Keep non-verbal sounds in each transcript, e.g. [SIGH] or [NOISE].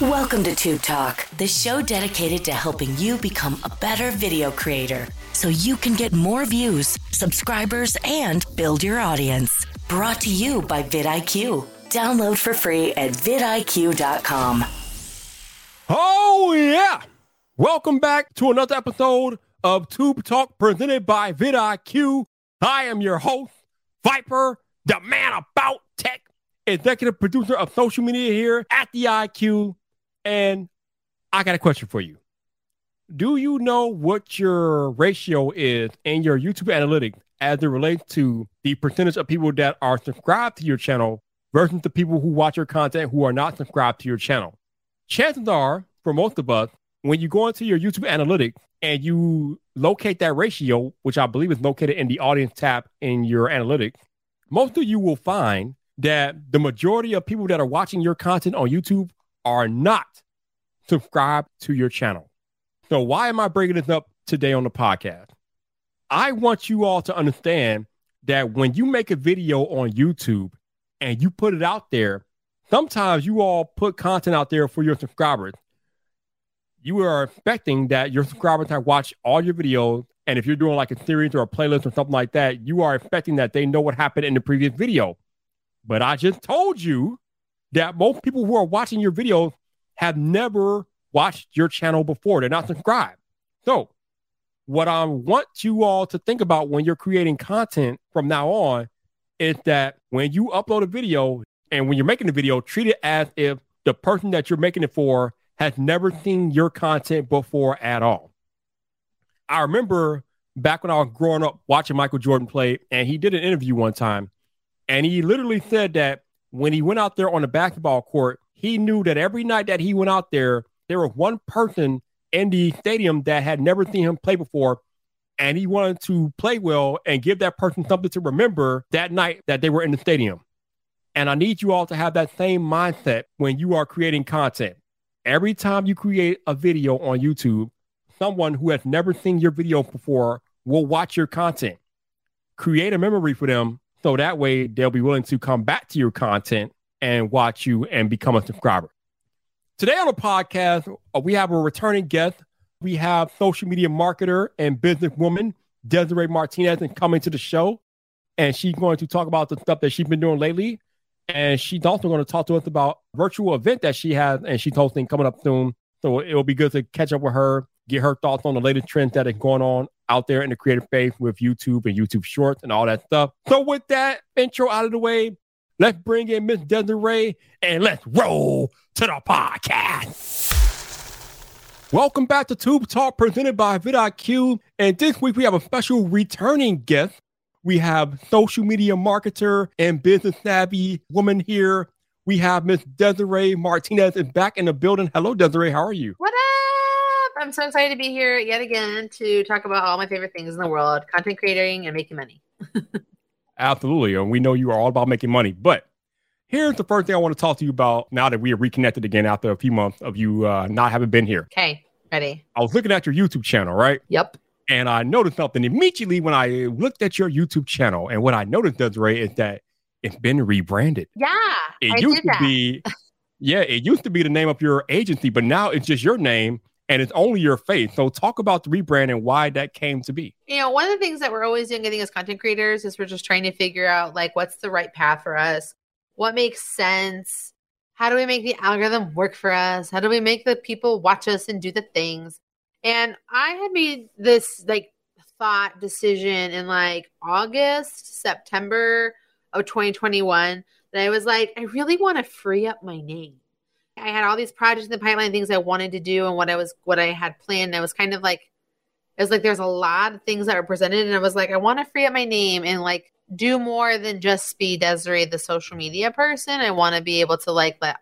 Welcome to Tube Talk, the show dedicated to helping you become a better video creator so you can get more views, subscribers, and build your audience. Brought to you by vidIQ. Download for free at vidIQ.com. Oh, yeah. Welcome back to another episode of Tube Talk presented by vidIQ. I am your host, Viper, the man about tech, executive producer of social media here at the IQ. And I got a question for you. Do you know what your ratio is in your YouTube analytics as it relates to the percentage of people that are subscribed to your channel versus the people who watch your content who are not subscribed to your channel? Chances are, for most of us, when you go into your YouTube analytics and you locate that ratio, which I believe is located in the audience tab in your analytics, most of you will find that the majority of people that are watching your content on YouTube are not subscribed to your channel. So, why am I bringing this up today on the podcast? I want you all to understand that when you make a video on YouTube and you put it out there, sometimes you all put content out there for your subscribers. You are expecting that your subscribers have watched all your videos. And if you're doing like a series or a playlist or something like that, you are expecting that they know what happened in the previous video. But I just told you that most people who are watching your videos have never watched your channel before. They're not subscribed. So, what I want you all to think about when you're creating content from now on is that when you upload a video and when you're making a video, treat it as if the person that you're making it for has never seen your content before at all. I remember back when I was growing up watching Michael Jordan play, and he did an interview one time, and he literally said that when he went out there on the basketball court, he knew that every night that he went out there, there was one person in the stadium that had never seen him play before. And he wanted to play well and give that person something to remember that night that they were in the stadium. And I need you all to have that same mindset when you are creating content. Every time you create a video on YouTube, someone who has never seen your video before will watch your content. Create a memory for them so that way they'll be willing to come back to your content and watch you and become a subscriber. Today on the podcast, uh, we have a returning guest. We have social media marketer and businesswoman Desiree Martinez and coming to the show. And she's going to talk about the stuff that she's been doing lately. And she's also going to talk to us about virtual event that she has and she's hosting coming up soon. So it'll be good to catch up with her, get her thoughts on the latest trends that are going on out there in the creative space with YouTube and YouTube Shorts and all that stuff. So with that intro out of the way, let's bring in Miss Desiree and let's roll to the podcast. Welcome back to Tube Talk presented by vidIQ. And this week we have a special returning guest. We have social media marketer and business savvy woman here. We have Miss Desiree Martinez is back in the building. Hello, Desiree. How are you? What? I'm so excited to be here yet again to talk about all my favorite things in the world content creating and making money. [LAUGHS] Absolutely. And we know you are all about making money. But here's the first thing I want to talk to you about now that we are reconnected again after a few months of you uh, not having been here. Okay, ready. I was looking at your YouTube channel, right? Yep. And I noticed something immediately when I looked at your YouTube channel. And what I noticed, Desiree, is that it's been rebranded. Yeah. It I used to be, yeah, it used to be the name of your agency, but now it's just your name and it's only your face. So talk about the rebrand and why that came to be. You know, one of the things that we're always doing, I think, as content creators is we're just trying to figure out like what's the right path for us, what makes sense, how do we make the algorithm work for us, how do we make the people watch us and do the things. And I had made this like thought decision in like August, September of 2021 that I was like, I really want to free up my name. I had all these projects in the pipeline, things I wanted to do, and what I was, what I had planned. I was kind of like, it was like there's a lot of things that were presented, and I was like, I want to free up my name and like do more than just be Desiree, the social media person. I want to be able to like let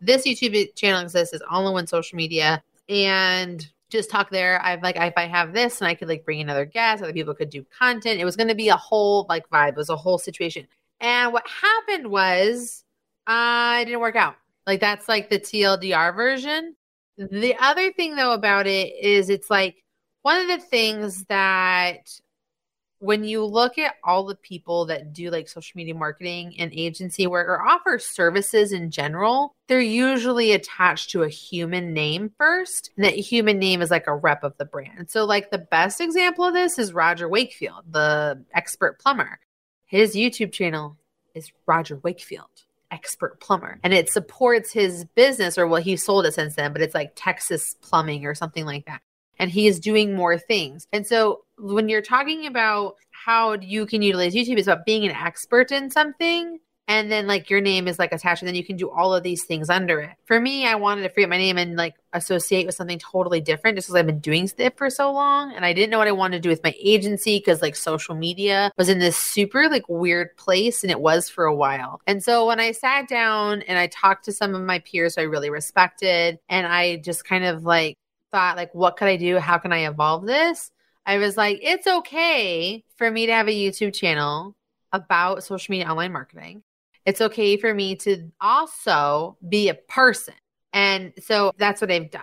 this YouTube channel exist is all in one social media and just talk there. I've like if I have this and I could like bring another guest, other people could do content. It was going to be a whole like vibe. It was a whole situation. And what happened was uh, it didn't work out. Like that's like the TLDR version. The other thing though about it is it's like one of the things that when you look at all the people that do like social media marketing and agency work or offer services in general, they're usually attached to a human name first. And that human name is like a rep of the brand. So, like, the best example of this is Roger Wakefield, the expert plumber. His YouTube channel is Roger Wakefield expert plumber and it supports his business or well he sold it since then but it's like texas plumbing or something like that and he is doing more things. And so when you're talking about how you can utilize YouTube, it's about being an expert in something. And then like your name is like attached, and then you can do all of these things under it. For me, I wanted to free up my name and like associate with something totally different just because I've been doing it for so long. And I didn't know what I wanted to do with my agency because like social media was in this super like weird place and it was for a while. And so when I sat down and I talked to some of my peers who I really respected, and I just kind of like thought like what could I do? How can I evolve this? I was like, it's okay for me to have a YouTube channel about social media online marketing. It's okay for me to also be a person. And so that's what I've done.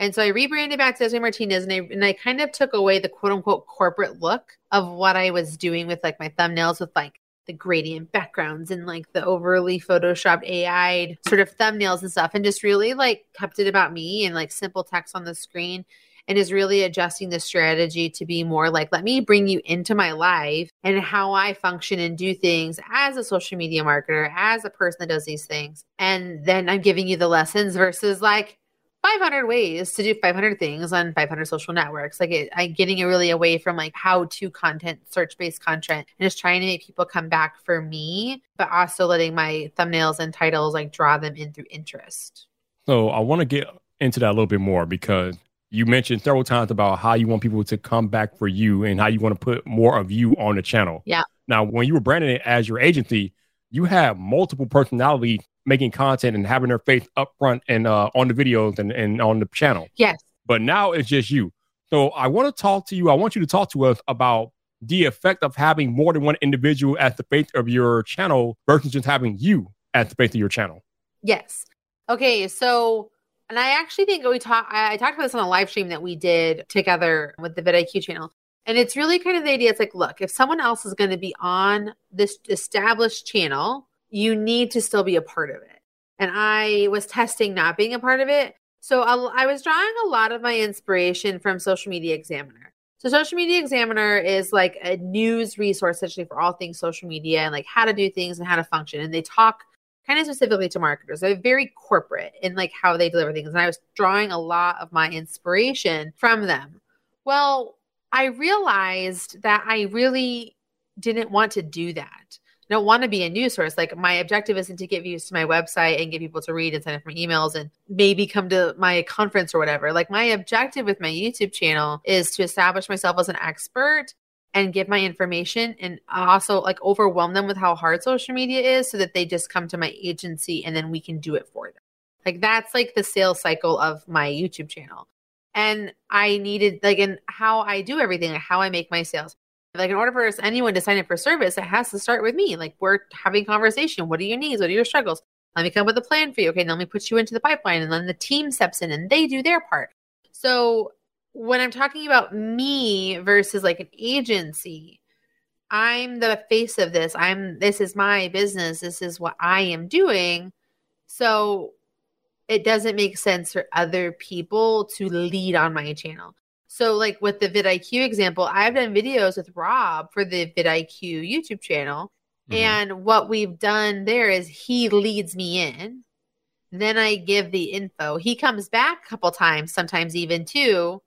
And so I rebranded back to Desiree Martinez and I, and I kind of took away the quote unquote corporate look of what I was doing with like my thumbnails with like the gradient backgrounds and like the overly photoshopped AI sort of thumbnails and stuff, and just really like kept it about me and like simple text on the screen. And is really adjusting the strategy to be more like, let me bring you into my life and how I function and do things as a social media marketer, as a person that does these things. And then I'm giving you the lessons versus like, 500 ways to do 500 things on 500 social networks. Like it, I'm getting it really away from like how to content, search based content, and just trying to make people come back for me, but also letting my thumbnails and titles like draw them in through interest. So I want to get into that a little bit more because you mentioned several times about how you want people to come back for you and how you want to put more of you on the channel. Yeah. Now, when you were branding it as your agency, you have multiple personalities making content and having their face up front and uh, on the videos and, and on the channel. Yes. But now it's just you. So I want to talk to you. I want you to talk to us about the effect of having more than one individual at the face of your channel versus just having you at the face of your channel. Yes. Okay. So, and I actually think we talked, I, I talked about this on a live stream that we did together with the vidIQ channel. And it's really kind of the idea. It's like, look, if someone else is going to be on this established channel, you need to still be a part of it. And I was testing not being a part of it. So I was drawing a lot of my inspiration from Social Media Examiner. So Social Media Examiner is like a news resource essentially for all things social media and like how to do things and how to function. And they talk kind of specifically to marketers. They're very corporate in like how they deliver things. And I was drawing a lot of my inspiration from them. Well, I realized that I really didn't want to do that don't want to be a news source. Like my objective isn't to get views to my website and get people to read and sign up for my emails and maybe come to my conference or whatever. Like my objective with my YouTube channel is to establish myself as an expert and give my information and also like overwhelm them with how hard social media is so that they just come to my agency and then we can do it for them. Like that's like the sales cycle of my YouTube channel. And I needed like and how I do everything, like how I make my sales like in order for anyone to sign up for service, it has to start with me. Like we're having conversation. What are your needs? What are your struggles? Let me come up with a plan for you. Okay, now let me put you into the pipeline, and then the team steps in and they do their part. So when I'm talking about me versus like an agency, I'm the face of this. I'm this is my business. This is what I am doing. So it doesn't make sense for other people to lead on my channel. So, like with the vidIQ example, I've done videos with Rob for the vidIQ YouTube channel. Mm-hmm. And what we've done there is he leads me in. Then I give the info. He comes back a couple times, sometimes even two,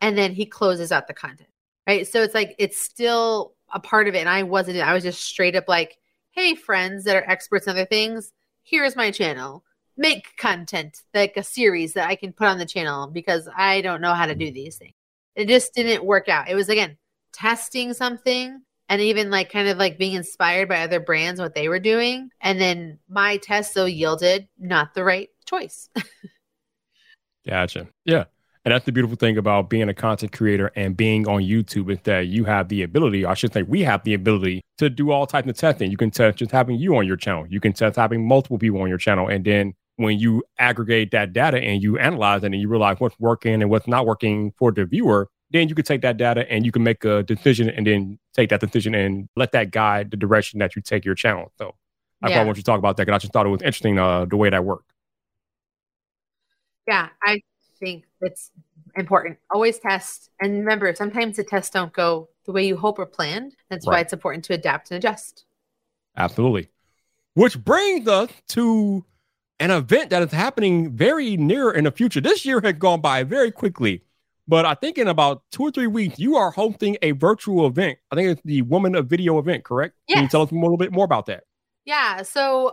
and then he closes out the content. Right. So it's like it's still a part of it. And I wasn't, I was just straight up like, hey, friends that are experts in other things, here's my channel. Make content like a series that I can put on the channel because I don't know how to do these things it just didn't work out. It was again testing something and even like kind of like being inspired by other brands what they were doing and then my test so yielded not the right choice [LAUGHS] gotcha yeah and that's the beautiful thing about being a content creator and being on youtube is that you have the ability i should say we have the ability to do all types of testing you can test just having you on your channel you can test having multiple people on your channel and then when you aggregate that data and you analyze it and you realize what's working and what's not working for the viewer, then you can take that data and you can make a decision and then take that decision and let that guide the direction that you take your channel. So I Yeah. probably want you to talk about that because I just thought it was interesting uh, the way that worked. Yeah, I think it's important. Always test. And remember, sometimes the tests don't go the way you hope or planned. That's why it's important to adapt and adjust. Absolutely. Which brings us to an event that is happening very near in the future. This year had gone by very quickly, but I think in about two or three weeks, you are hosting a virtual event. I think it's the Woman of Video event, correct? Can you tell us a little bit more about that? Yeah. So,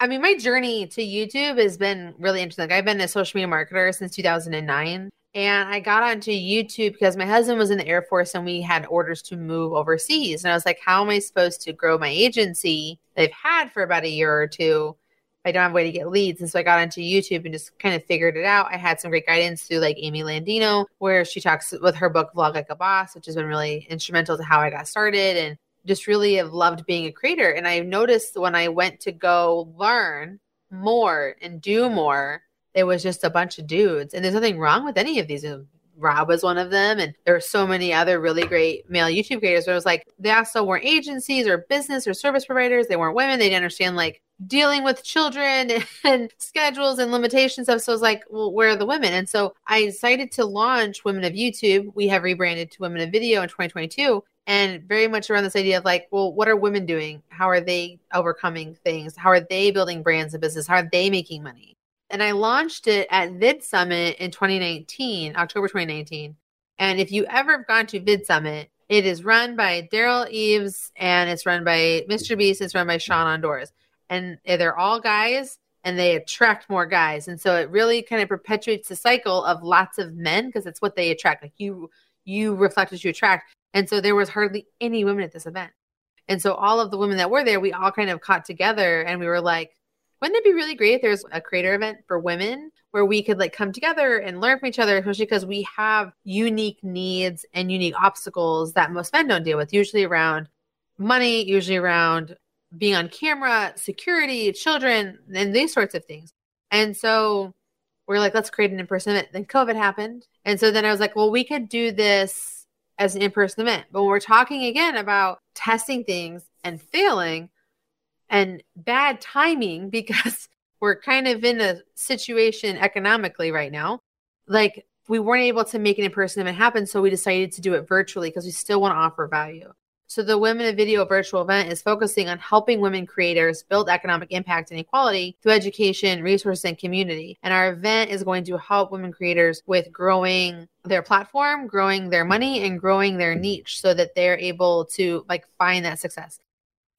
I mean, my journey to YouTube has been really interesting. Like, I've been a social media marketer since 2009. And I got onto YouTube because my husband was in the Air Force and we had orders to move overseas. And I was like, how am I supposed to grow my agency that I've had for about a year or two? I don't have a way to get leads. And so I got onto YouTube and just kind of figured it out. I had some great guidance through like Amy Landino, where she talks with her book Vlog Like a Boss, which has been really instrumental to how I got started and just really have loved being a creator. And I noticed when I went to go learn mm-hmm. more and do more, it was just a bunch of dudes. And there's nothing wrong with any of these. Rob was one of them. And there were so many other really great male YouTube creators where it was like they also weren't agencies or business or service providers. They weren't women. They didn't understand like dealing with children [LAUGHS] and schedules and limitations stuff. So I was like, well, where are the women? And so I decided to launch Women of YouTube. We have rebranded to Women of Video in 2022 and very much around this idea of like, well, what are women doing? How are they overcoming things? How are they building brands and business? How are they making money? And I launched it at Vid Summit in 2019, October 2019. And if you ever have gone to Vid Summit, it is run by Derral Eves and it's run by Mr. Beast. It's run by Sean Ondoors. And they're all guys and they attract more guys. And so it really kind of perpetuates the cycle of lots of men because it's what they attract. Like you, you reflect what you attract. And so there was hardly any women at this event. And so all of the women that were there, we all kind of caught together and we were like, wouldn't it be really great if there's a creator event for women where we could like come together and learn from each other, especially because we have unique needs and unique obstacles that most men don't deal with, usually around money, usually around being on camera, security, children, and these sorts of things. And so we're like, let's create an in-person event. Then COVID happened. And so then I was like, well, we could do this as an in-person event. But when we're talking again about testing things and failing and bad timing [LAUGHS] because we're kind of in a situation economically right now, like we weren't able to make an in-person event happen. So we decided to do it virtually because we still want to offer value. So the Women of Video virtual event is focusing on helping women creators build economic impact and equality through education, resources, and community. And our event is going to help women creators with growing their platform, growing their money, and growing their niche so that they're able to like find that success.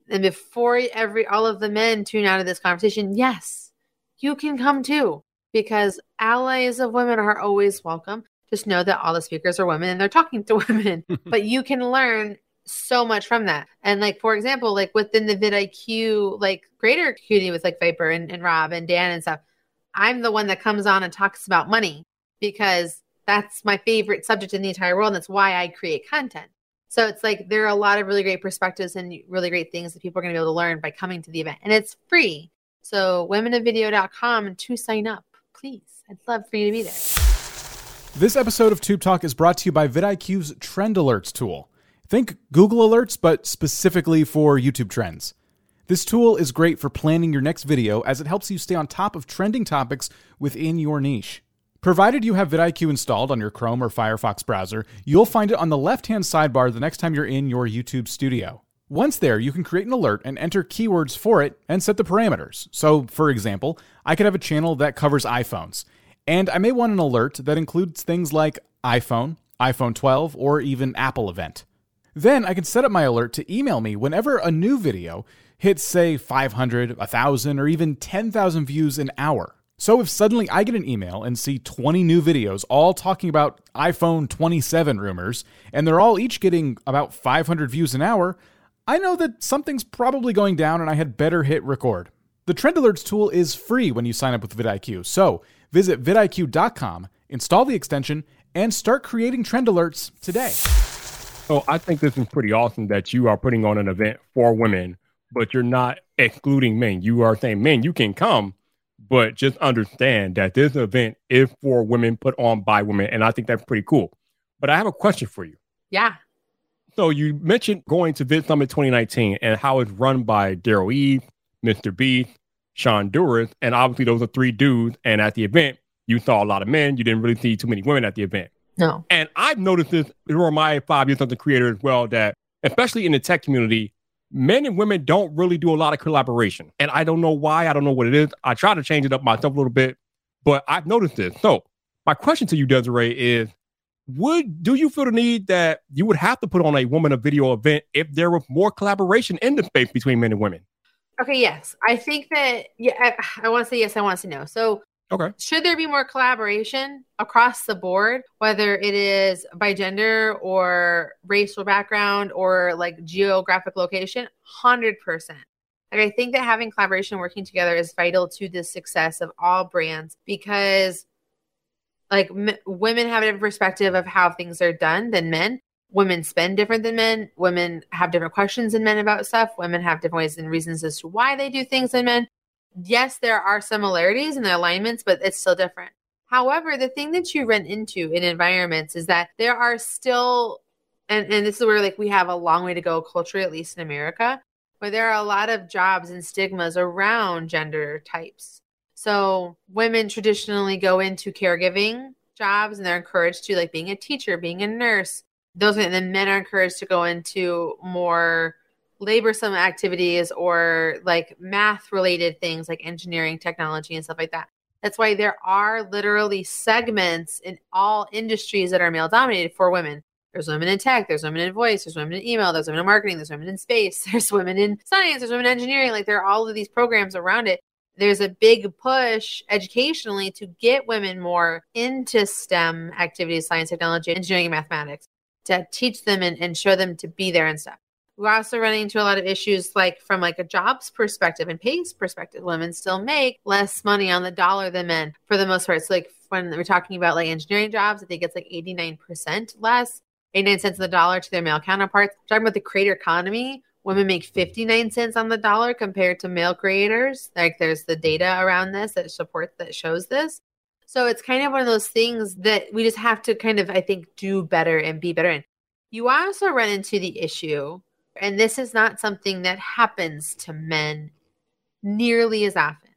And before every all of the men tune out of this conversation, yes, you can come too, because allies of women are always welcome. Just know that all the speakers are women and they're talking to [LAUGHS] women, [LAUGHS] but you can learn so much from that. And like for example, like within the vidIQ like greater community with like Viper and, and Rob and Dan and stuff, I'm the one that comes on and talks about money because that's my favorite subject in the entire world. And that's why I create content. So it's like there are a lot of really great perspectives and really great things that people are going to be able to learn by coming to the event. And it's free. So womenofvideo.com to sign up, please. I'd love for you to be there. This episode of Tube Talk is brought to you by vidIQ's Trend Alerts tool. Think Google Alerts, but specifically for YouTube trends. This tool is great for planning your next video as it helps you stay on top of trending topics within your niche. Provided you have vidIQ installed on your Chrome or Firefox browser, you'll find it on the left hand sidebar the next time you're in your YouTube studio. Once there, you can create an alert and enter keywords for it and set the parameters. So, for example, I could have a channel that covers iPhones, and I may want an alert that includes things like iPhone, iPhone 12, or even Apple event. Then I can set up my alert to email me whenever a new video hits, say, 500, 1,000, or even 10,000 views an hour. So if suddenly I get an email and see 20 new videos all talking about iPhone 27 rumors, and they're all each getting about 500 views an hour, I know that something's probably going down and I had better hit record. The Trend Alerts tool is free when you sign up with vidIQ, so visit vidIQ.com, install the extension, and start creating trend alerts today. So I think this is pretty awesome that you are putting on an event for women, but you're not excluding men. You are saying men, you can come, but just understand that this event is for women put on by women. And I think that's pretty cool. But I have a question for you. Yeah. So you mentioned going to Vid Summit 2019 and how it's run by Derral Eves, Mr. Beast, Sean Duras, and obviously those are three dudes. And at the event, you saw a lot of men. You didn't really see too many women at the event. No. And I've noticed this over my five years as a creator as well that, especially in the tech community, men and women don't really do a lot of collaboration. And I don't know why. I don't know what it is. I try to change it up myself a little bit, but I've noticed this. So my question to you, Desiree, is would do you feel the need that you would have to put on a woman of video event if there was more collaboration in the space between men and women? Okay, yes. I think that yeah, I, I want to say yes, I want to say no. So Okay. should there be more collaboration across the board, whether it is by gender or racial background or like geographic location? 100%. Like, I think that having collaboration working together is vital to the success of all brands because, like, m- women have a different perspective of how things are done than men. Women spend different than men. Women have different questions than men about stuff. Women have different ways and reasons as to why they do things than men yes, there are similarities in the alignments, but it's still different. However, the thing that you run into in environments is that there are still, and, and this is where like we have a long way to go culturally, at least in America, where there are a lot of jobs and stigmas around gender types. So women traditionally go into caregiving jobs and they're encouraged to like being a teacher, being a nurse. Those and then men are encouraged to go into more laborsome activities or like math related things like engineering, technology, and stuff like that. That's why there are literally segments in all industries that are male dominated for women. There's women in tech, there's women in voice, there's women in email, there's women in marketing, there's women in space, [LAUGHS] there's women in science, there's women in engineering. Like there are all of these programs around it. There's a big push educationally to get women more into STEM activities, science, technology, engineering, and mathematics, to teach them and, and show them to be there and stuff we're also running into a lot of issues like from like a jobs perspective and pays perspective. Women still make less money on the dollar than men for the most part. So like when we're talking about like engineering jobs i think it's like 89% less 89 cents on the dollar to their male counterparts. Talking about the creator economy. Women make 59 cents on the dollar compared to male creators. Like there's the data around this that supports that shows this. So it's kind of one of those things that we just have to kind of i think do better and be better in. You also run into the issue and this is not something that happens to men nearly as often,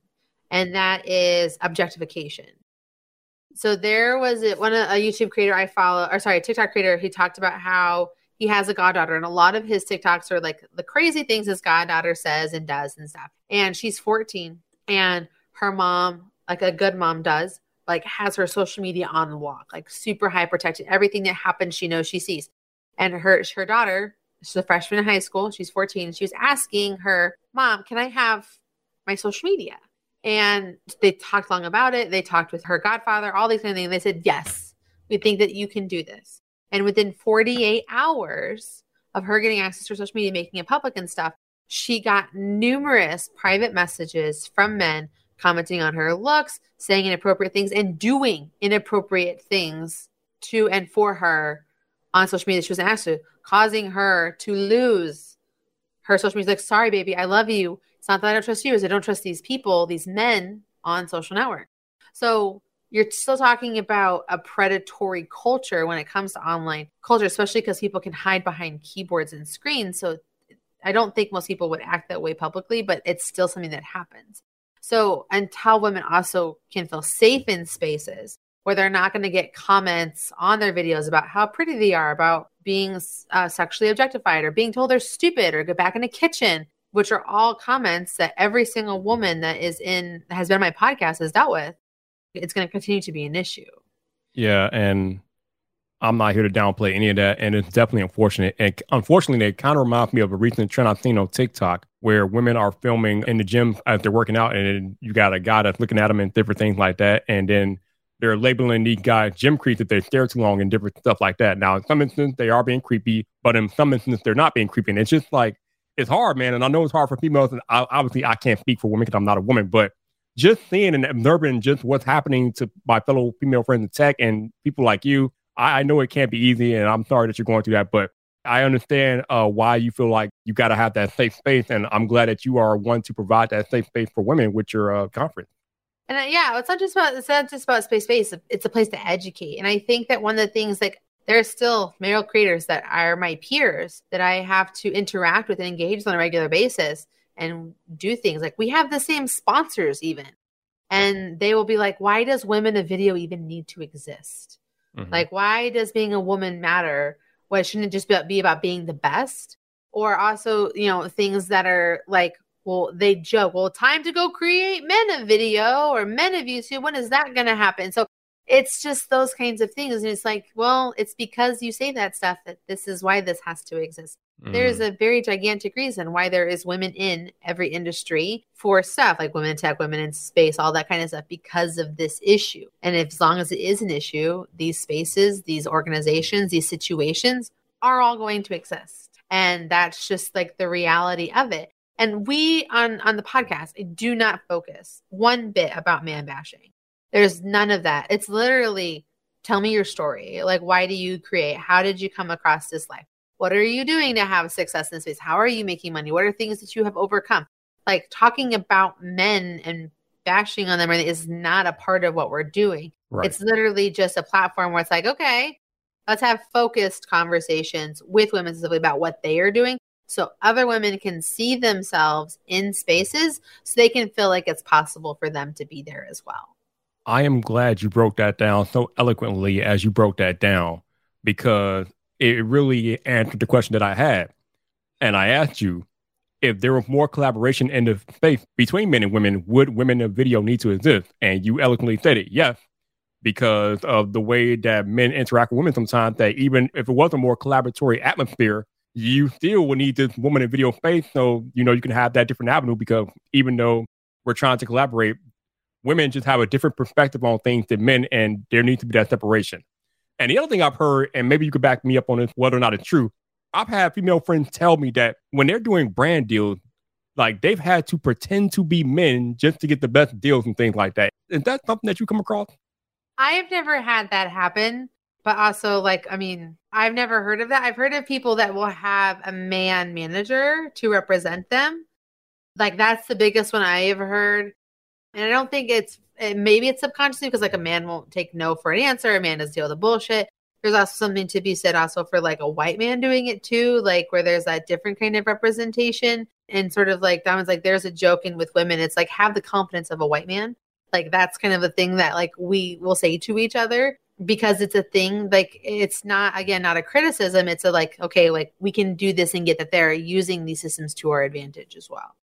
and that is objectification. So there was a, one a YouTube creator I follow, or sorry, TikTok creator. He talked about how he has a goddaughter, and a lot of his TikToks are like the crazy things his goddaughter says and does and stuff. And she's 14, and her mom, like a good mom does, like has her social media on lock, like super high protected. Everything that happens, she knows she sees. And her her daughter she's a freshman in high school. She's 14. She was asking her, Mom, can I have my social media? And they talked long about it. They talked with her godfather, all these kind of things. They said, Yes, we think that you can do this. And within 48 hours of her getting access to social media, making it public and stuff, she got numerous private messages from men commenting on her looks, saying inappropriate things, and doing inappropriate things to and for her on social media she was to, causing her to lose her social media. Like, sorry, baby, I love you. It's not that I don't trust you, is I don't trust these people, these men on social network. So you're still talking about a predatory culture when it comes to online culture, especially because people can hide behind keyboards and screens. So I don't think most people would act that way publicly, but it's still something that happens. So until women also can feel safe in spaces where they're not going to get comments on their videos about how pretty they are, about being uh, sexually objectified or being told they're stupid or go back in the kitchen, which are all comments that every single woman that is in has been on my podcast has dealt with. It's going to continue to be an issue. Yeah, and I'm not here to downplay any of that, and it's definitely unfortunate. And unfortunately, it kind of reminds me of a recent trend I've seen on TikTok where women are filming in the gym as they're working out, and you got a guy that's looking at them and different things like that, and then they're labeling the guy gym creeps that they stare too long and different stuff like that. Now, in some instances, they are being creepy, but in some instances, they're not being creepy. And it's just like, it's hard, man. And I know it's hard for females. And I, obviously, I can't speak for women because I'm not a woman, but just seeing and observing just what's happening to my fellow female friends in tech and people like you, I, I know it can't be easy. And I'm sorry that you're going through that, but I understand uh, why you feel like you got to have that safe space. And I'm glad that you are one to provide that safe space for women with your uh, conference. And uh, yeah, it's not just about it's not just about space space. It's a place to educate. And I think that one of the things like there's still male creators that are my peers that I have to interact with and engage on a regular basis and do things. Like we have the same sponsors, even. And they will be like, why does women of video even need to exist? Mm-hmm. Like, why does being a woman matter? Why shouldn't it just be about being the best? Or also, you know, things that are like, well, they joke, well, time to go create men of video or men of YouTube. When is that going to happen? So it's just those kinds of things. And it's like, well, it's because you say that stuff that this is why this has to exist. Mm. There's a very gigantic reason why there is women in every industry for stuff like women in tech, women in space, all that kind of stuff because of this issue. And if, as long as it is an issue, these spaces, these organizations, these situations are all going to exist. And that's just like the reality of it. And we on on the podcast do not focus one bit about man bashing there's none of that. It's literally tell me your story. Like, why do you create? How did you come across this life? What are you doing to have success in this space? How are you making money? What are things that you have overcome? Like, talking about men and bashing on them is not a part of what we're doing. Right. It's literally just a platform where it's like, okay, let's have focused conversations with women specifically about what they are doing so other women can see themselves in spaces so they can feel like it's possible for them to be there as well. I am glad you broke that down so eloquently as you broke that down because it really answered the question that I had. And I asked you if there was more collaboration in the space between men and women, would women in video need to exist? And you eloquently said it, yes, because of the way that men interact with women sometimes, that even if it was a more collaboratory atmosphere, you still would need this woman in video space. So, you know, you can have that different avenue because even though we're trying to collaborate, women just have a different perspective on things than men, and there needs to be that separation. And the other thing I've heard, and maybe you could back me up on this, whether or not it's true, I've had female friends tell me that when they're doing brand deals, like they've had to pretend to be men just to get the best deals and things like that. Is that something that you come across? I have never had that happen, but also, like, I mean, I've never heard of that. I've heard of people that will have a man manager to represent them. Like, that's the biggest one I ever heard. And I don't think it's maybe it's subconsciously because like a man won't take no for an answer. A man doesn't deal with the bullshit. There's also something to be said also for like a white man doing it too, like where there's that different kind of representation and sort of like that was like there's a joke in with women. It's like have the confidence of a white man. Like that's kind of a thing that like we will say to each other because it's a thing like it's not again not a criticism it's a like okay like we can do this and get that they're using these systems to our advantage as well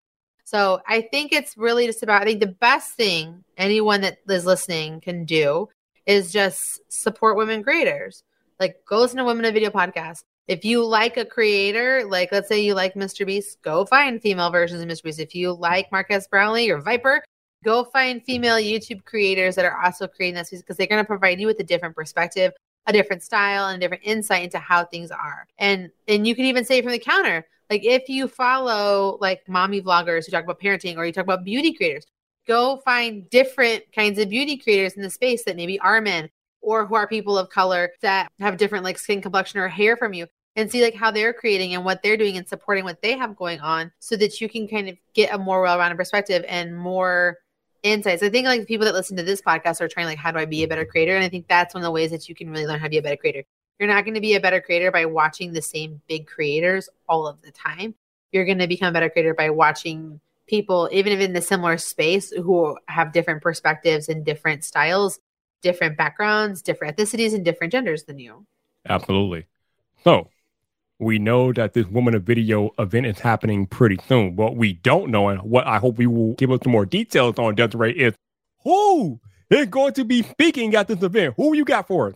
so I think it's really just about, I think the best thing anyone that is listening can do is just support women creators. Like go listen to Women of Video podcast. If you like a creator, like let's say you like Mr. Beast, go find female versions of Mr. Beast. If you like Marques Brownlee or Viper, go find female YouTube creators that are also creating this because they're going to provide you with a different perspective, a different style, and a different insight into how things are. And and you can even say from the counter, like if you follow like mommy vloggers who talk about parenting or you talk about beauty creators, go find different kinds of beauty creators in the space that maybe are men or who are people of color that have different like skin complexion or hair from you and see like how they're creating and what they're doing and supporting what they have going on so that you can kind of get a more well-rounded perspective and more insights. I think like people that listen to this podcast are trying like how do I be a better creator? And I think that's one of the ways that you can really learn how to be a better creator. You're not going to be a better creator by watching the same big creators all of the time. You're going to become a better creator by watching people, even if in the similar space, who have different perspectives and different styles, different backgrounds, different ethnicities, and different genders than you. Absolutely. So we know that this Woman of Video event is happening pretty soon. What we don't know, and what I hope we will give us some more details on, Desiree, is who is going to be speaking at this event. Who you got for us?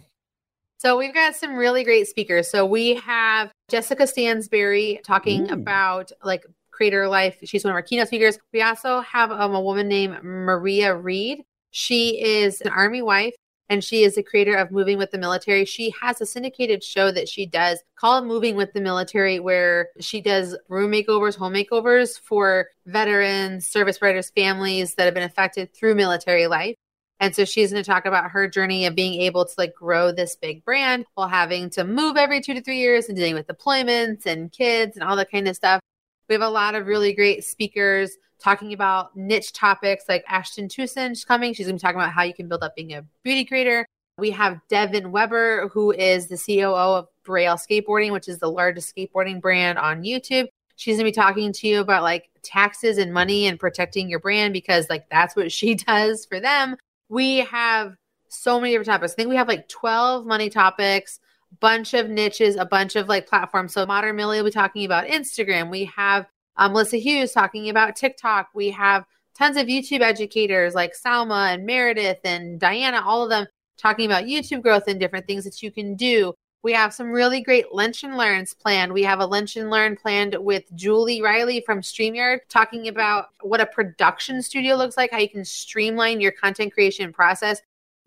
So we've got some really great speakers. So we have Jessica Stansbury talking Ooh. about like creator life. She's one of our keynote speakers. We also have um, a woman named Maria Reed. She is an army wife and she is the creator of Moving with the Military. She has a syndicated show that she does called Moving with the Military, where she does room makeovers, home makeovers for veterans, service providers, families that have been affected through military life. And so she's going to talk about her journey of being able to like grow this big brand while having to move every two to three years and dealing with deployments and kids and all that kind of stuff. We have a lot of really great speakers talking about niche topics like Ashton Tucson. She's coming. She's going to be talking about how you can build up being a beauty creator. We have Devin Weber, who is the COO of Braille Skateboarding, which is the largest skateboarding brand on YouTube. She's going to be talking to you about like taxes and money and protecting your brand because like that's what [LAUGHS] she does for them. We have so many different topics. I think we have like 12 money topics, bunch of niches, a bunch of like platforms. So Modern Millie will be talking about Instagram. We have um, Melissa Hughes talking about TikTok. We have tons of YouTube educators like Salma and Meredith and Diana, all of them talking about YouTube growth and different things that you can do. We have some really great lunch and learns planned. We have a lunch and learn planned with Julie Riley from StreamYard talking about what a production studio looks like, how you can streamline your content creation process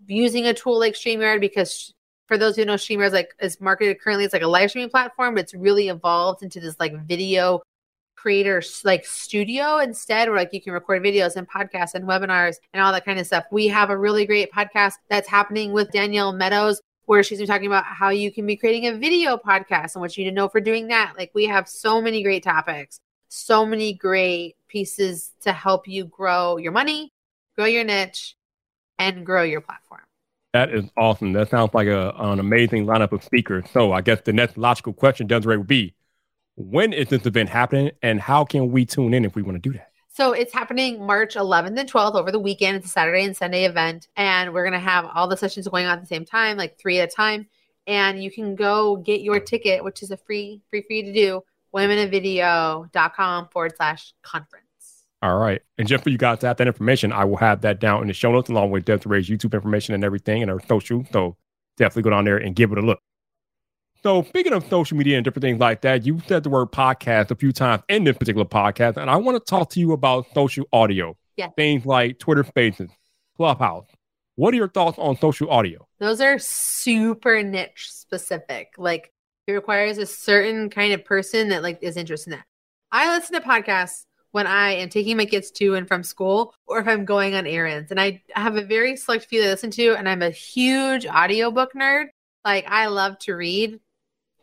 using a tool like StreamYard because for those who know StreamYard is like is marketed currently, it's like a live streaming platform, but it's really evolved into this like video creator like studio instead where like you can record videos and podcasts and webinars and all that kind of stuff. We have a really great podcast that's happening with Danielle Meadows where she's been talking about how you can be creating a video podcast and what you need to know for doing that. Like we have so many great topics, so many great pieces to help you grow your money, grow your niche, and grow your platform. That is awesome. That sounds like a, an amazing lineup of speakers. So I guess the next logical question, Desiree, would be when is this event happening and how can we tune in if we want to do that? So it's happening March 11th and 12th over the weekend. It's a Saturday and Sunday event. And we're going to have all the sessions going on at the same time, like three at a time. And you can go get your ticket, which is a free, free you to do, womeninvideo.com forward slash conference. All right. And just for you guys to have that information, I will have that down in the show notes along with Desiree's YouTube information and everything and her social. So definitely go down there and give it a look. So speaking of social media and different things like that, you said the word podcast a few times in this particular podcast, and I want to talk to you about social audio. Yeah. Things like Twitter Spaces, Clubhouse. What are your thoughts on social audio? Those are super niche specific. Like it requires a certain kind of person that like is interested in that. I listen to podcasts when I am taking my kids to and from school or if I'm going on errands. And I have a very select few to listen to, and I'm a huge audiobook nerd. Like I love to read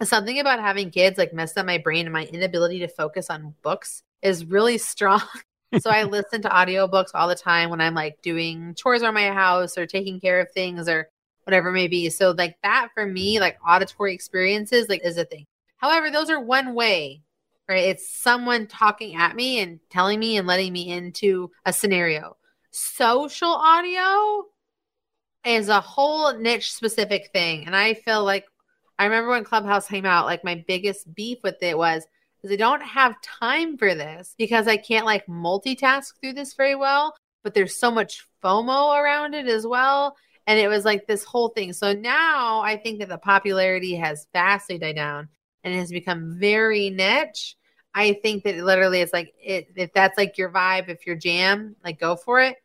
something about having kids like messed up my brain and my inability to focus on books is really [LAUGHS] strong. so I [LAUGHS] listen to audiobooks all the time when I'm like doing chores around my house or taking care of things or whatever it may be. So like that for me, like auditory experiences like is a thing. However, those are one way, right? It's someone talking at me and telling me and letting me into a scenario. Social audio is a whole niche specific thing. And I feel like I remember when Clubhouse came out, like my biggest beef with it was because I don't have time for this because I can't like multitask through this very well. But there's so much FOMO around it as well. And it was like this whole thing. So now I think that the popularity has vastly died down and it has become very niche. I think that it literally is like it, if that's like your vibe, if your jam, like go for it.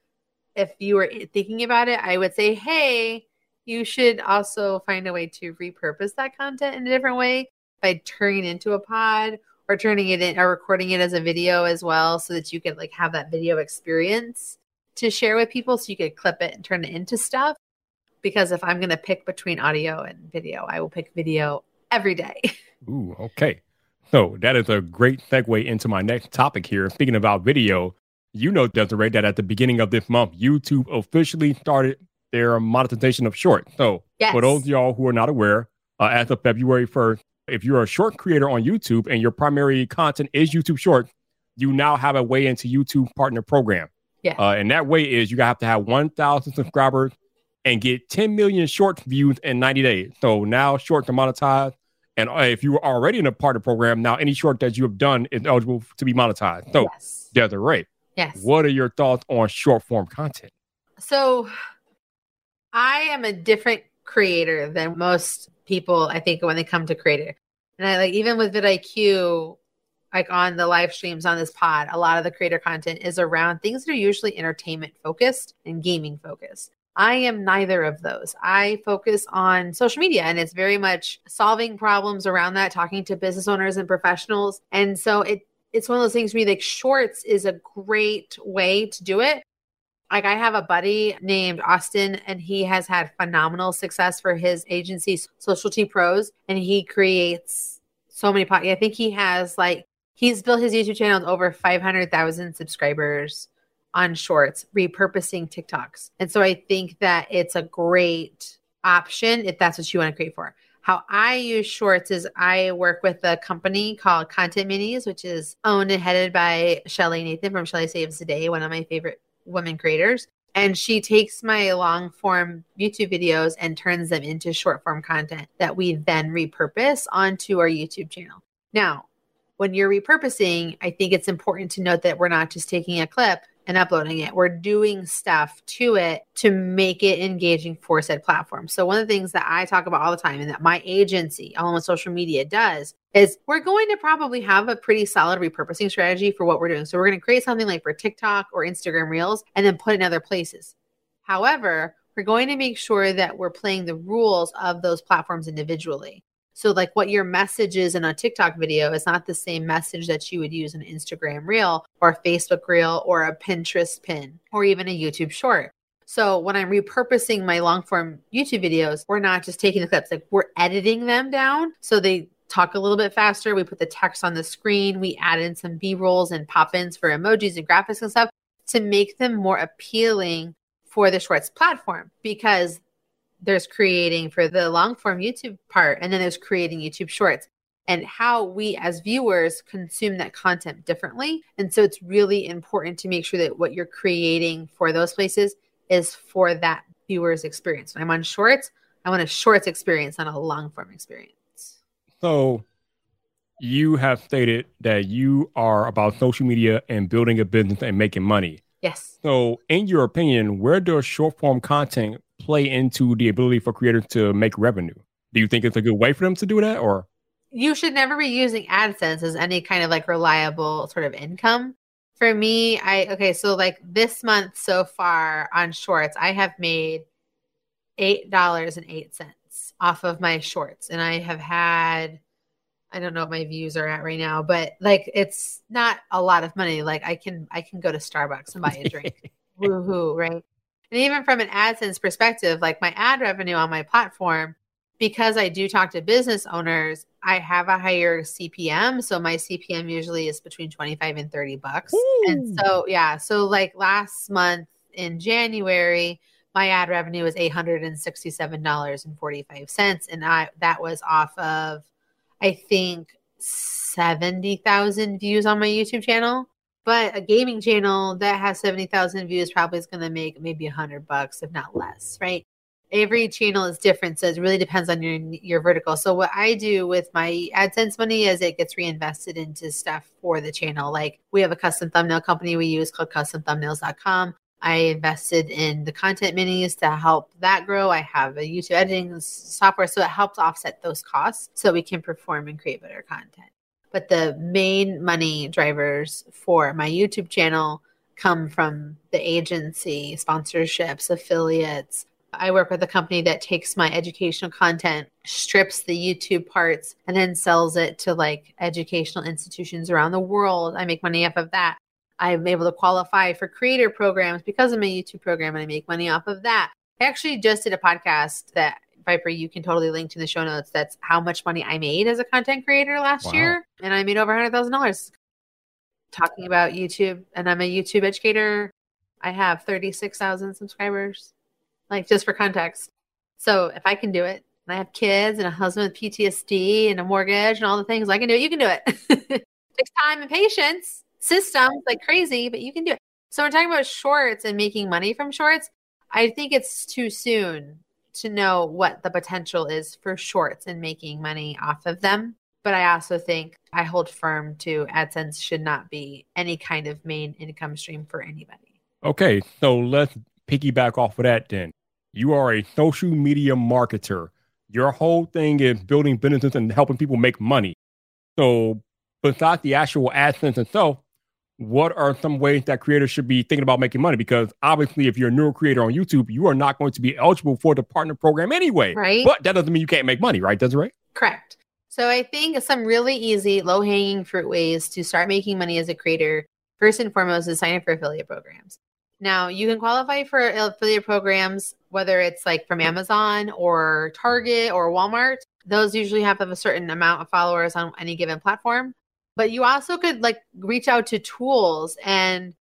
If you were thinking about it, I would say, hey, you should also find a way to repurpose that content in a different way by turning it into a pod or turning it in or recording it as a video as well so that you could like have that video experience to share with people so you could clip it and turn it into stuff because if i'm going to pick between audio and video i will pick video every day [LAUGHS] ooh okay so that is a great segue into my next topic here speaking about video you know desiree that at the beginning of this month youtube officially started their monetization of short. So yes. for those y'all who are not aware, uh, as of February 1st, if you're a short creator on YouTube and your primary content is YouTube short, you now have a way into YouTube Partner Program. Yeah. Uh, and that way is you have to have 1,000 subscribers and get 10 million short views in 90 days. So now short are monetized. And uh, if you were already in a partner program, now any short that you have done is eligible to be monetized. So, yes. Desiree, yes. what are your thoughts on short form content? So, I am a different creator than most people, I think, when they come to creator. And I like, even with vidIQ, like on the live streams on this pod, a lot of the creator content is around things that are usually entertainment focused and gaming focused. I am neither of those. I focus on social media and it's very much solving problems around that, talking to business owners and professionals. And so it it's one of those things for me like shorts is a great way to do it like I have a buddy named Austin and he has had phenomenal success for his agency Social Socialty Pros and he creates so many podcasts. I think he has like he's built his YouTube channel with over 500,000 subscribers on shorts repurposing TikToks. And so I think that it's a great option if that's what you want to create for. How I use shorts is I work with a company called Content Minis, which is owned and headed by Shelly Nathan from Shelly Saves the Day, one of my favorite women creators. And she takes my long form YouTube videos and turns them into short form content that we then repurpose onto our YouTube channel. Now, when you're repurposing, I think it's important to note that we're not just taking a clip and uploading it. We're doing stuff to it to make it engaging for said platform. So one of the things that I talk about all the time and that my agency, All Things Social Media, does is we're going to probably have a pretty solid repurposing strategy for what we're doing. So we're going to create something like for TikTok or Instagram Reels and then put it in other places. However, we're going to make sure that we're playing the rules of those platforms individually. So, like what your message is in a TikTok video is not the same message that you would use in Instagram Reel or a Facebook Reel or a Pinterest pin or even a YouTube short. So, when I'm repurposing my long form YouTube videos, we're not just taking the clips, like we're editing them down so they talk a little bit faster. We put the text on the screen, we add in some B rolls and pop ins for emojis and graphics and stuff to make them more appealing for the Shorts platform because there's creating for the long form YouTube part, and then there's creating YouTube shorts and how we as viewers consume that content differently. And so it's really important to make sure that what you're creating for those places is for that viewer's experience. When I'm on shorts, I want a shorts experience, not a long form experience. So you have stated that you are about social media and building a business and making money. Yes. So, in your opinion, where does short form content play into the ability for creators to make revenue? Do you think it's a good way for them to do that or? You should never be using AdSense as any kind of like reliable sort of income. For me, I okay, so like this month so far on shorts, I have made eight dollars and eight cents off of my shorts, and I have had I don't know what my views are at right now, but like it's not a lot of money. Like I can I can go to Starbucks and buy a drink. [LAUGHS] Woohoo, right? And even from an AdSense perspective, like my ad revenue on my platform, because I do talk to business owners, I have a higher CPM. So my CPM usually is between 25 and 30 bucks. Ooh. And so, yeah. So, like last month in January, my ad revenue was $867.45. And I, that was off of, I think, 70,000 views on my YouTube channel. But a gaming channel that has 70,000 views probably is going to make maybe a hundred bucks, if not less, right? Every channel is different. So it really depends on your, your vertical. So what I do with my AdSense money is it gets reinvested into stuff for the channel. Like we have a custom thumbnail company we use called customthumbnails.com. I invested in the content minis to help that grow. I have a YouTube editing software, so it helps offset those costs so we can perform and create better content. But the main money drivers for my YouTube channel come from the agency, sponsorships, affiliates. I work with a company that takes my educational content, strips the YouTube parts, and then sells it to like educational institutions around the world. I make money off of that. I'm able to qualify for creator programs because of my YouTube program and I make money off of that. I actually just did a podcast that Viper, you can totally link to the show notes. That's how much money I made as a content creator last wow. year. And I made over $100,000 talking about YouTube. And I'm a YouTube educator. I have 36,000 subscribers, like just for context. So if I can do it, and I have kids and a husband with PTSD and a mortgage and all the things, I can do it. You can do it. it [LAUGHS] takes time and patience, systems like crazy, but you can do it. So we're talking about shorts and making money from shorts. I think it's too soon to know what the potential is for shorts and making money off of them. But I also think I hold firm to AdSense should not be any kind of main income stream for anybody. Okay, so let's piggyback off of that then. You are a social media marketer. Your whole thing is building businesses and helping people make money. So, besides the actual AdSense itself, what are some ways that creators should be thinking about making money? Because obviously, if you're a newer creator on YouTube, you are not going to be eligible for the partner program anyway. Right. But that doesn't mean you can't make money, right, Desiree? Correct. So I think some really easy, low hanging fruit ways to start making money as a creator, first and foremost, is sign up for affiliate programs. Now, you can qualify for affiliate programs, whether it's like from Amazon or Target or Walmart. Those usually have a certain amount of followers on any given platform but you also could like reach out to tools and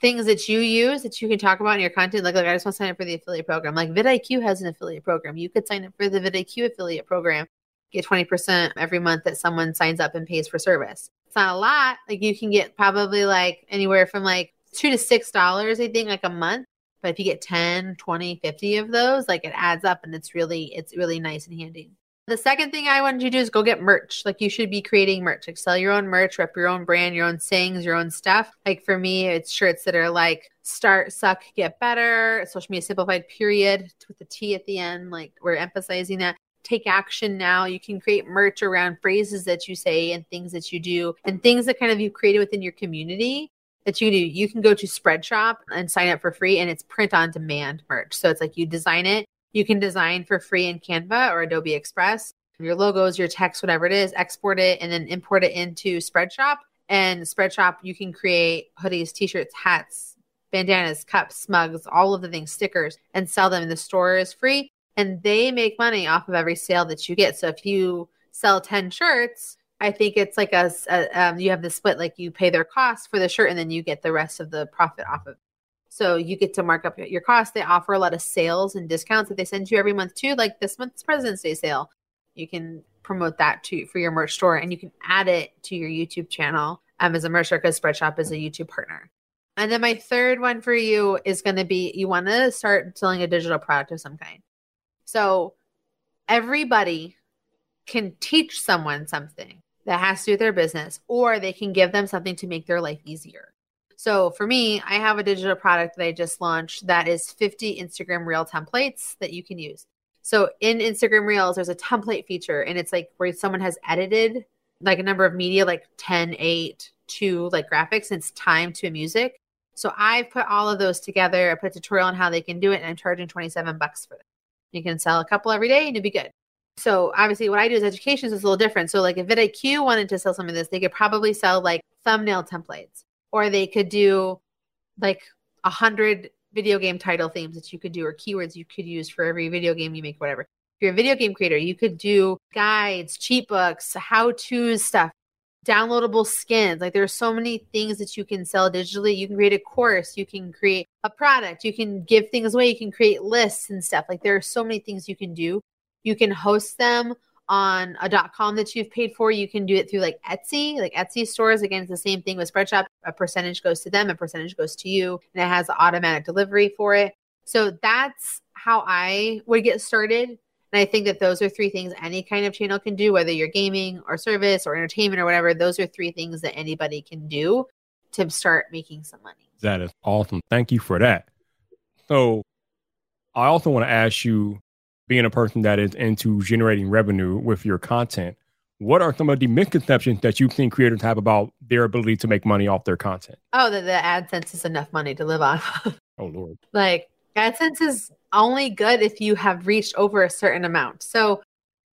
things that you use that you can talk about in your content. Like, like I just want to sign up for the affiliate program. Like vidIQ has an affiliate program. You could sign up for the vidIQ affiliate program, get 20% every month that someone signs up and pays for service. It's not a lot. Like you can get probably like anywhere from like two to six dollars, I think, like a month. But if you get 10, 20, 50 of those, like it adds up and it's really, it's really nice and handy. The second thing I wanted you to do is go get merch. Like you should be creating merch, like sell your own merch, rep your own brand, your own sayings, your own stuff. Like for me, it's shirts that are like start, suck, get better, social media simplified, period, with the T at the end. Like we're emphasizing that. Take action now. You can create merch around phrases that you say and things that you do and things that kind of you created within your community that you do. You can go to Spreadshop and sign up for free and it's print on demand merch. So it's like you design it you can design for free in Canva or Adobe Express your logos, your text, whatever it is, export it and then import it into Spreadshop. And Spreadshop, you can create hoodies, t shirts, hats, bandanas, cups, mugs, all of the things, stickers, and sell them. And the store is free and they make money off of every sale that you get. So if you sell 10 shirts, I think it's like a, a um, you have the split, like you pay their cost for the shirt and then you get the rest of the profit off of so you get to mark up your cost. They offer a lot of sales and discounts that they send you every month too. Like this month's President's Day sale, you can promote that to for your merch store, and you can add it to your YouTube channel um, as a merch store because Spreadshop is a YouTube partner. And then my third one for you is going to be you want to start selling a digital product of some kind. So everybody can teach someone something that has to do with their business, or they can give them something to make their life easier. So for me, I have a digital product that I just launched that is 50 Instagram reel templates that you can use. So in Instagram Reels, there's a template feature, and it's like where someone has edited like a number of media, like 10, 8 to like graphics, and it's time to music. So I've put all of those together. I put a tutorial on how they can do it, and I'm charging 27 bucks for them. You can sell a couple every day and it'd be good. So obviously what I do as education is a little different. So like if vidIQ wanted to sell some of this, they could probably sell like thumbnail templates or they could do like a hundred video game title themes that you could do or keywords you could use for every video game you make whatever. If you're a video game creator you could do guides cheat books how to stuff downloadable skins. Like there's so many things that you can sell digitally. You can create a course. You can create a product. You can give things away. You can create lists and stuff. Like there are so many things you can do. You can host them on a dot com that you've paid for. You can do it through like Etsy, like Etsy stores. Again, it's the same thing with Spreadshop. A percentage goes to them, a percentage goes to you, and it has automatic delivery for it. So that's how I would get started. And I think that those are three things any kind of channel can do, whether you're gaming or service or entertainment or whatever. Those are three things that anybody can do to start making some money. That is awesome. Thank you for that. So I also want to ask you being a person that is into generating revenue with your content, what are some of the misconceptions that you think creators have about their ability to make money off their content? Oh, that the AdSense is enough money to live on. oh, Lord. Like, AdSense is only good if you have reached over a certain amount. So,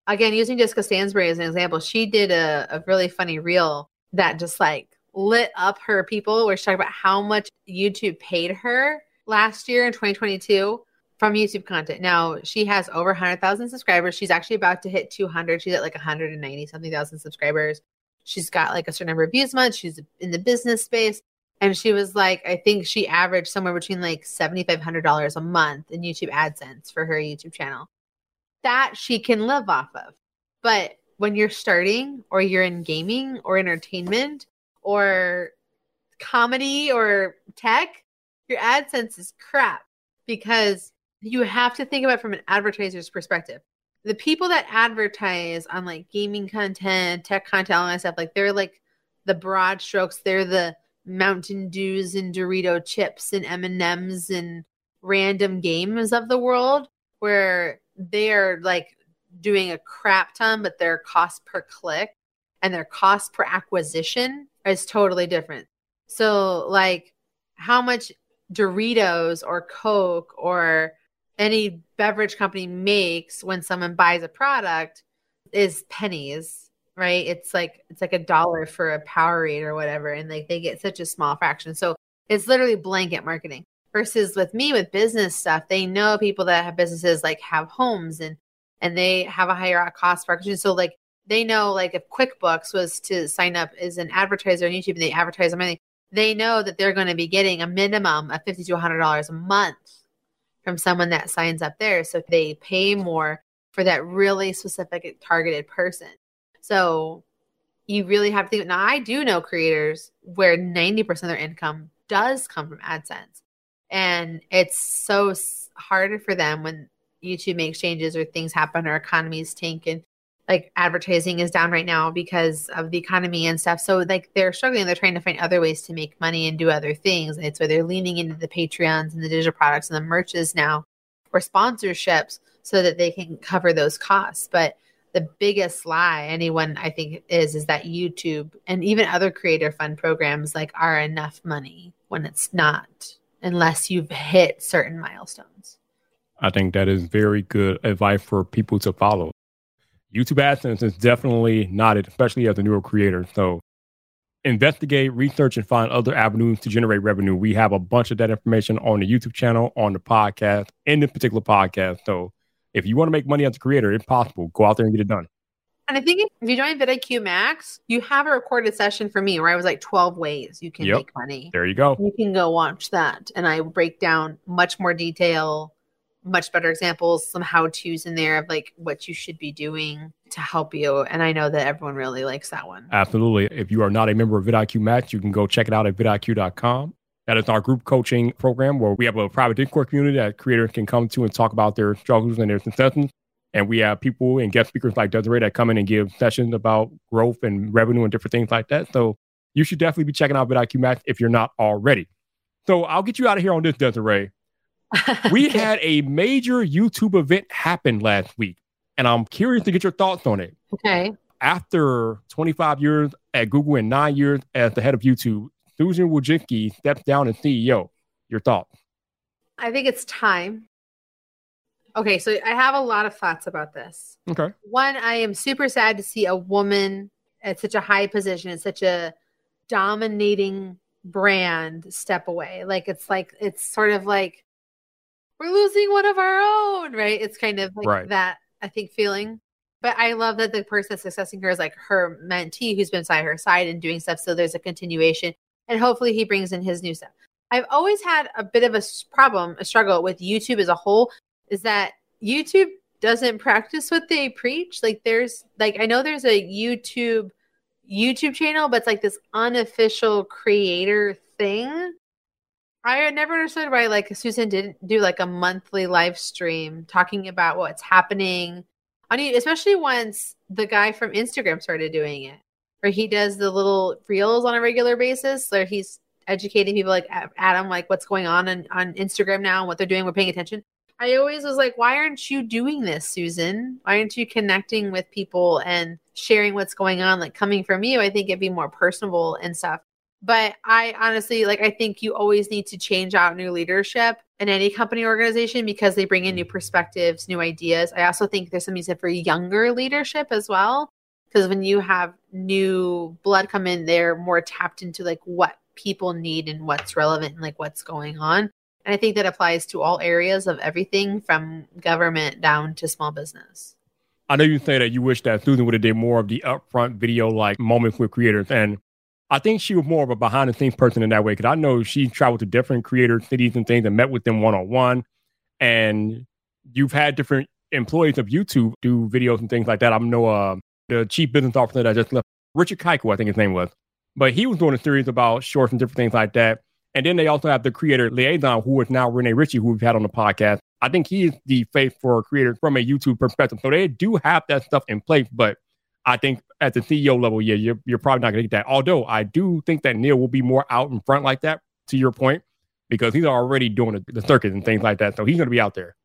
again, using Jessica Stansbury as an example, she did a, a really funny reel that just like lit up her people where she talked about how much YouTube paid her last year in 2022 from YouTube content. Now she has over 100,000 subscribers. She's actually about to hit 200. She's at like 190 something thousand subscribers. She's got like a certain number of views a month. She's in the business space. And she was like, I think she averaged somewhere between like $7,500 a month in YouTube AdSense for her YouTube channel. That she can live off of. But when you're starting or you're in gaming or entertainment or comedy or tech, your AdSense is crap because you have to think about from an advertiser's perspective. The people that advertise on like gaming content, tech content, all that stuff, like they're like the broad strokes. They're the Mountain Dews and Dorito chips and M and M's and random games of the world, where they are like doing a crap ton, but their cost per click and their cost per acquisition is totally different. So, like, how much Doritos or Coke or any beverage company makes when someone buys a product is pennies right? It's like it's like a dollar for a powerade or whatever and like they get such a small fraction. So it's literally blanket marketing versus with me with business stuff they know people that have businesses like have homes and and they have a higher cost per so like they know like if quickbooks was to sign up as an advertiser on youtube and they advertise on anything they know that they're going to be getting a minimum of fifty to hundred dollars a month from someone that signs up there. So they pay more for that really specific targeted person. So you really have to think. Now, I do know creators where 90% of their income does come from AdSense. And it's so harder for them when YouTube makes changes or things happen or economies tank and like advertising is down right now because of the economy and stuff. So like they're struggling. They're trying to find other ways to make money and do other things. And it's where they're leaning into the Patreons and the digital products and the merches now or sponsorships so that they can cover those costs. But the biggest lie anyone I think is is that YouTube and even other creator fund programs like are enough money when it's not unless you've hit certain milestones. I think that is very good advice for people to follow. YouTube AdSense is definitely not it, especially as a newer creator. So investigate, research, and find other avenues to generate revenue. We have a bunch of that information on the YouTube channel, on the podcast, in this particular podcast. So if you want to make money as a creator, it's possible. Go out there and get it done. And I think if you join vidIQ Max, you have a recorded session for me where I was like 12 ways you can yep. make money. There you go. You can go watch that. And I break down much more detail much better examples, some how to's in there of like what you should be doing to help you. And I know that everyone really likes that one. Absolutely. If you are not a member of vidIQ Max, you can go check it out at vidIQ.com. That is our group coaching program where we have a private Discord community that creators can come to and talk about their struggles and their successes. And we have people and guest speakers like Desiree that come in and give sessions about growth and revenue and different things like that. So you should definitely be checking out vidIQ Max if you're not already. So I'll get you out of here on this, Desiree [LAUGHS] we had a major YouTube event happen last week, and I'm curious to get your thoughts on it. Okay. After 25 years at Google and nine years as the head of YouTube, Susan Wojcicki steps down as CEO. Your thoughts? I think it's time. Okay, so I have a lot of thoughts about this. Okay. One, I am super sad to see a woman at such a high position, at such a dominating brand step away. Like it's like it's sort of like we're losing one of our own, right? It's kind of like right. that, I think, feeling. But I love that the person that's successing her is like her mentee who's been by her side and doing stuff. So there's a continuation. And hopefully he brings in his new stuff. I've always had a bit of a problem, a struggle with YouTube as a whole, is that YouTube doesn't practice what they preach. Like there's like I know there's a YouTube YouTube channel, but it's like this unofficial creator thing I never understood why like Susan didn't do like a monthly live stream talking about what's happening on you, especially once the guy from Instagram started doing it, where he does the little reels on a regular basis, where he's educating people like Adam, like what's going on on, on Instagram now and what they're doing. We're paying attention. I always was like, why aren't you doing this, Susan? Why aren't you connecting with people and sharing what's going on? Like coming from you, I think it'd be more personable and stuff. But I honestly like I think you always need to change out new leadership in any company organization because they bring in new mm. perspectives, new ideas. I also think there's something said for younger leadership as well. Because when you have new blood come in, they're more tapped into like what people need and what's relevant and like what's going on. And I think that applies to all areas of everything from government down to small business. I know you say that you wish that Susan would have did more of the upfront video like moments with creators. And I think she was more of a behind the scenes person in that way because I know she traveled to different creator cities and things and met with them one on one. And you've had different employees of YouTube do videos and things like that. I know uh, the chief business officer that just left, Richard Keiko, I think his name was, but he was doing a series about shorts and different things like that. And then they also have the creator liaison, who is now Rene Ritchie, who we've had on the podcast. I think he is the face for creators from a YouTube perspective. So they do have that stuff in place, but I think at the CEO level, yeah, you're, you're probably not going to get that. Although I do think that Neal will be more out in front like that, to your point, because he's already doing the, circuit and things like that. So he's going to be out there.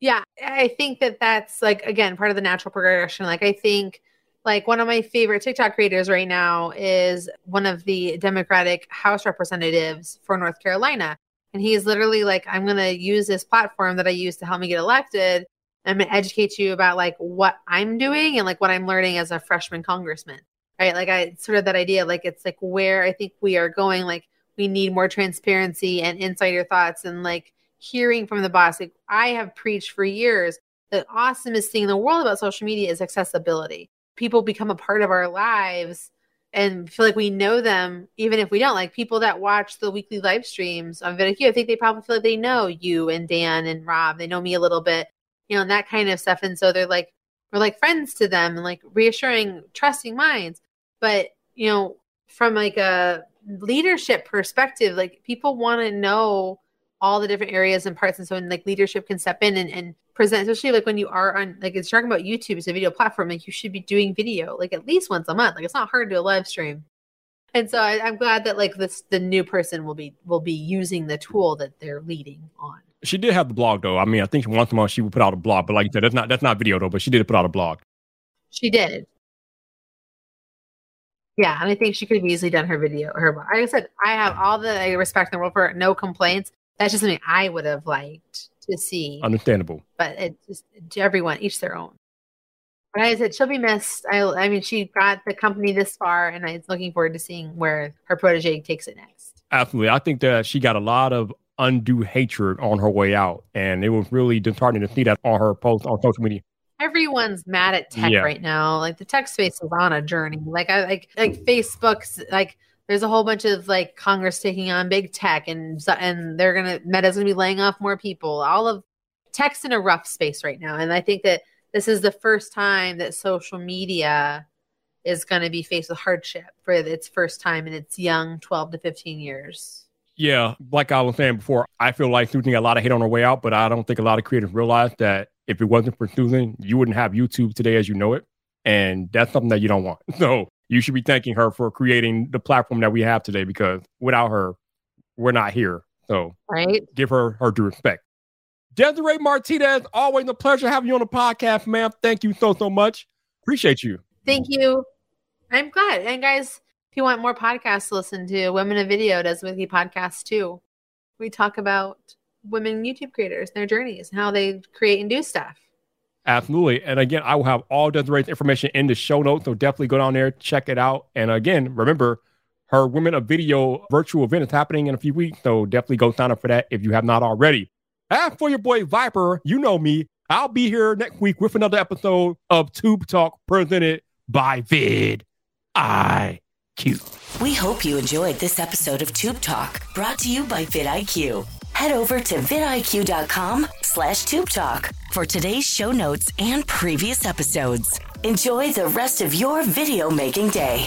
Yeah, I think that that's like, again, part of the natural progression. Like, I think like one of my favorite TikTok creators right now is one of the Democratic House representatives for North Carolina. And he's literally like, I'm going to use this platform that I use to help me get elected I'm going to educate you about like what I'm doing and like what I'm learning as a freshman congressman. Right. Like I sort of that idea, like it's like where I think we are going, like we need more transparency and insider thoughts and like hearing from the boss. Like I have preached for years the awesomest thing in the world about social media is accessibility. People become a part of our lives and feel like we know them, even if we don't. Like people that watch the weekly live streams on VidIQ, I think they probably feel like they know you and Dan and Rob. They know me a little bit, you know, and that kind of stuff. And so they're like, we're like friends to them and like reassuring, trusting minds. But, you know, from like a leadership perspective, like people want to know all the different areas and parts. And so when like leadership can step in and, and present, especially like when you are on like it's talking about YouTube as a video platform, like you should be doing video like at least once a month. Like it's not hard to do a live stream. And so I, I'm glad that like this the new person will be will be using the tool that they're leading on. She did have the blog though. I mean, I think once a month she would put out a blog, but like you said, that's not that's not video though. But she did put out a blog. She did. Yeah, and I think she could have easily done her video. Her, like I said, I have all the respect in the world for her, no complaints. That's just something I would have liked to see. Understandable. But it's just to everyone, each their own. But I said she'll be missed. I, I mean, she got the company this far, and I'm looking forward to seeing where her protege takes it next. Absolutely, I think that she got a lot of undue hatred on her way out, and it was really disheartening to see that on her post on social media. Everyone's mad at tech Yeah. right now. Like the tech space is on a journey. Like I like like Facebook's like there's a whole bunch of like Congress taking on big tech and and they're gonna Meta's gonna be laying off more people. All of tech's in a rough space right now, and I think that this is the first time that social media is going to be faced with hardship for its first time in its young 12 to 15 years. Yeah, like I was saying before, I feel like Susan got a lot of hate on her way out, but I don't think a lot of creators realize that if it wasn't for Susan, you wouldn't have YouTube today as you know it. And that's something that you don't want. [LAUGHS] So you should be thanking her for creating the platform that we have today because without her, we're not here. So Right? give her her due respect. Desiree Martinez, always a pleasure having you on the podcast, ma'am. Thank you so, so much. Appreciate you. Thank you. I'm glad. And guys, if you want more podcasts to listen to, Women of Video does weekly podcasts too. We talk about women YouTube creators, their journeys, and how they create and do stuff. Absolutely. And again, I will have all Desiree's information in the show notes. So definitely go down there, check it out. And again, remember her Women of Video virtual event is happening in a few weeks. So definitely go sign up for that if you have not already. As for your boy Viper, you know me. I'll be here next week with another episode of Tube Talk presented by Vid IQ. We hope you enjoyed this episode of Tube Talk, brought to you by vidIQ. Head over to vidIQ.com slash Tube Talk for today's show notes and previous episodes. Enjoy the rest of your video making day.